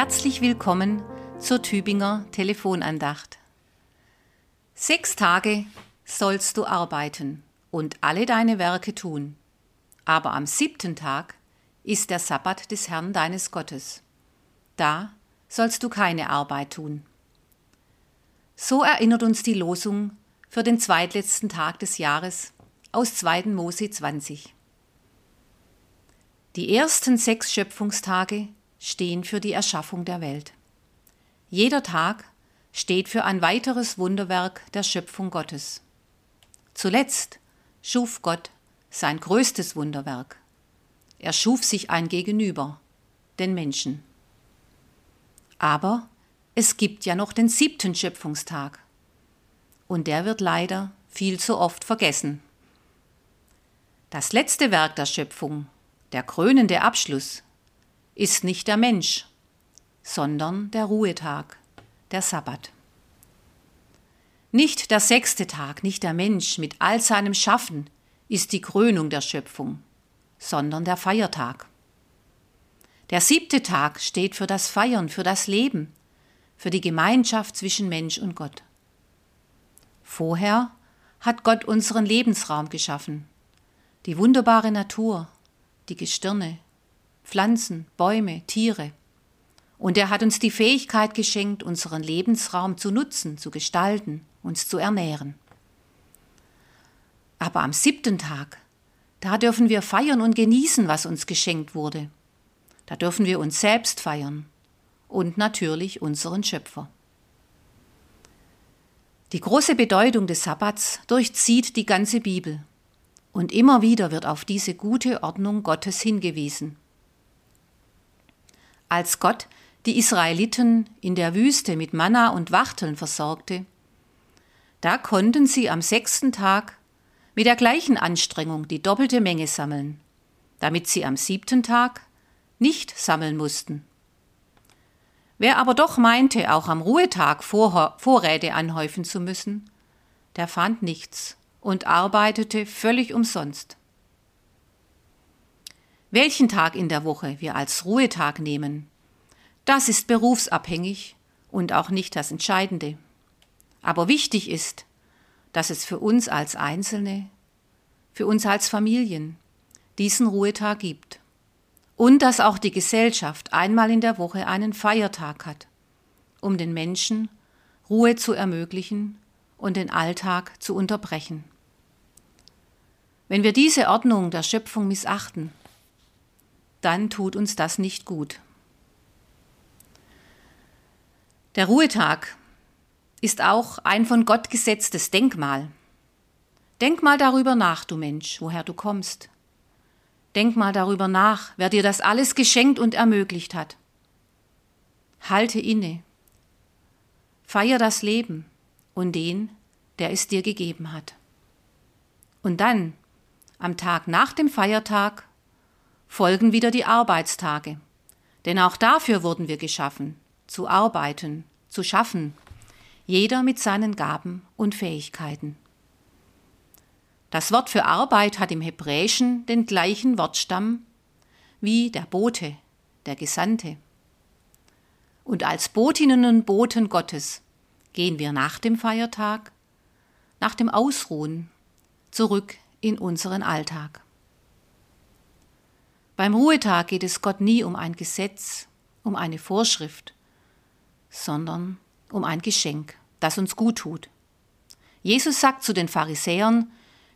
Herzlich willkommen zur Tübinger Telefonandacht. Sechs Tage sollst du arbeiten und alle deine Werke tun, aber am siebten Tag ist der Sabbat des Herrn deines Gottes. Da sollst du keine Arbeit tun. So erinnert uns die Losung für den zweitletzten Tag des Jahres aus 2. Mose 20. Die ersten sechs Schöpfungstage stehen für die Erschaffung der Welt. Jeder Tag steht für ein weiteres Wunderwerk der Schöpfung Gottes. Zuletzt schuf Gott sein größtes Wunderwerk. Er schuf sich ein Gegenüber, den Menschen. Aber es gibt ja noch den siebten Schöpfungstag. Und der wird leider viel zu oft vergessen. Das letzte Werk der Schöpfung, der krönende Abschluss, ist nicht der Mensch, sondern der Ruhetag, der Sabbat. Nicht der sechste Tag, nicht der Mensch mit all seinem Schaffen ist die Krönung der Schöpfung, sondern der Feiertag. Der siebte Tag steht für das Feiern, für das Leben, für die Gemeinschaft zwischen Mensch und Gott. Vorher hat Gott unseren Lebensraum geschaffen, die wunderbare Natur, die Gestirne, Pflanzen, Bäume, Tiere. Und er hat uns die Fähigkeit geschenkt, unseren Lebensraum zu nutzen, zu gestalten, uns zu ernähren. Aber am siebten Tag, da dürfen wir feiern und genießen, was uns geschenkt wurde. Da dürfen wir uns selbst feiern und natürlich unseren Schöpfer. Die große Bedeutung des Sabbats durchzieht die ganze Bibel. Und immer wieder wird auf diese gute Ordnung Gottes hingewiesen als Gott die Israeliten in der Wüste mit Manna und Wachteln versorgte, da konnten sie am sechsten Tag mit der gleichen Anstrengung die doppelte Menge sammeln, damit sie am siebten Tag nicht sammeln mussten. Wer aber doch meinte, auch am Ruhetag Vorräte anhäufen zu müssen, der fand nichts und arbeitete völlig umsonst. Welchen Tag in der Woche wir als Ruhetag nehmen, das ist berufsabhängig und auch nicht das Entscheidende. Aber wichtig ist, dass es für uns als Einzelne, für uns als Familien diesen Ruhetag gibt. Und dass auch die Gesellschaft einmal in der Woche einen Feiertag hat, um den Menschen Ruhe zu ermöglichen und den Alltag zu unterbrechen. Wenn wir diese Ordnung der Schöpfung missachten, dann tut uns das nicht gut. Der Ruhetag ist auch ein von Gott gesetztes Denkmal. Denk mal darüber nach, du Mensch, woher du kommst. Denk mal darüber nach, wer dir das alles geschenkt und ermöglicht hat. Halte inne. Feier das Leben und den, der es dir gegeben hat. Und dann, am Tag nach dem Feiertag, folgen wieder die Arbeitstage. Denn auch dafür wurden wir geschaffen, zu arbeiten, zu schaffen, jeder mit seinen Gaben und Fähigkeiten. Das Wort für Arbeit hat im Hebräischen den gleichen Wortstamm wie der Bote, der Gesandte. Und als Botinnen und Boten Gottes gehen wir nach dem Feiertag, nach dem Ausruhen, zurück in unseren Alltag. Beim Ruhetag geht es Gott nie um ein Gesetz, um eine Vorschrift, sondern um ein Geschenk, das uns gut tut. Jesus sagt zu den Pharisäern,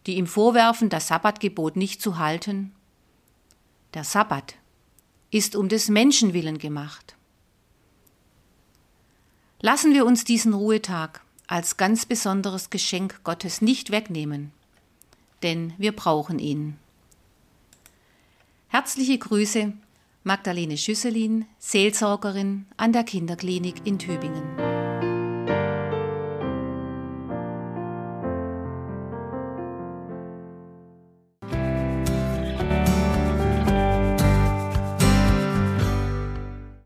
die ihm vorwerfen, das Sabbatgebot nicht zu halten, der Sabbat ist um des Menschen willen gemacht. Lassen wir uns diesen Ruhetag als ganz besonderes Geschenk Gottes nicht wegnehmen, denn wir brauchen ihn. Herzliche Grüße, Magdalene Schüsselin, Seelsorgerin an der Kinderklinik in Tübingen.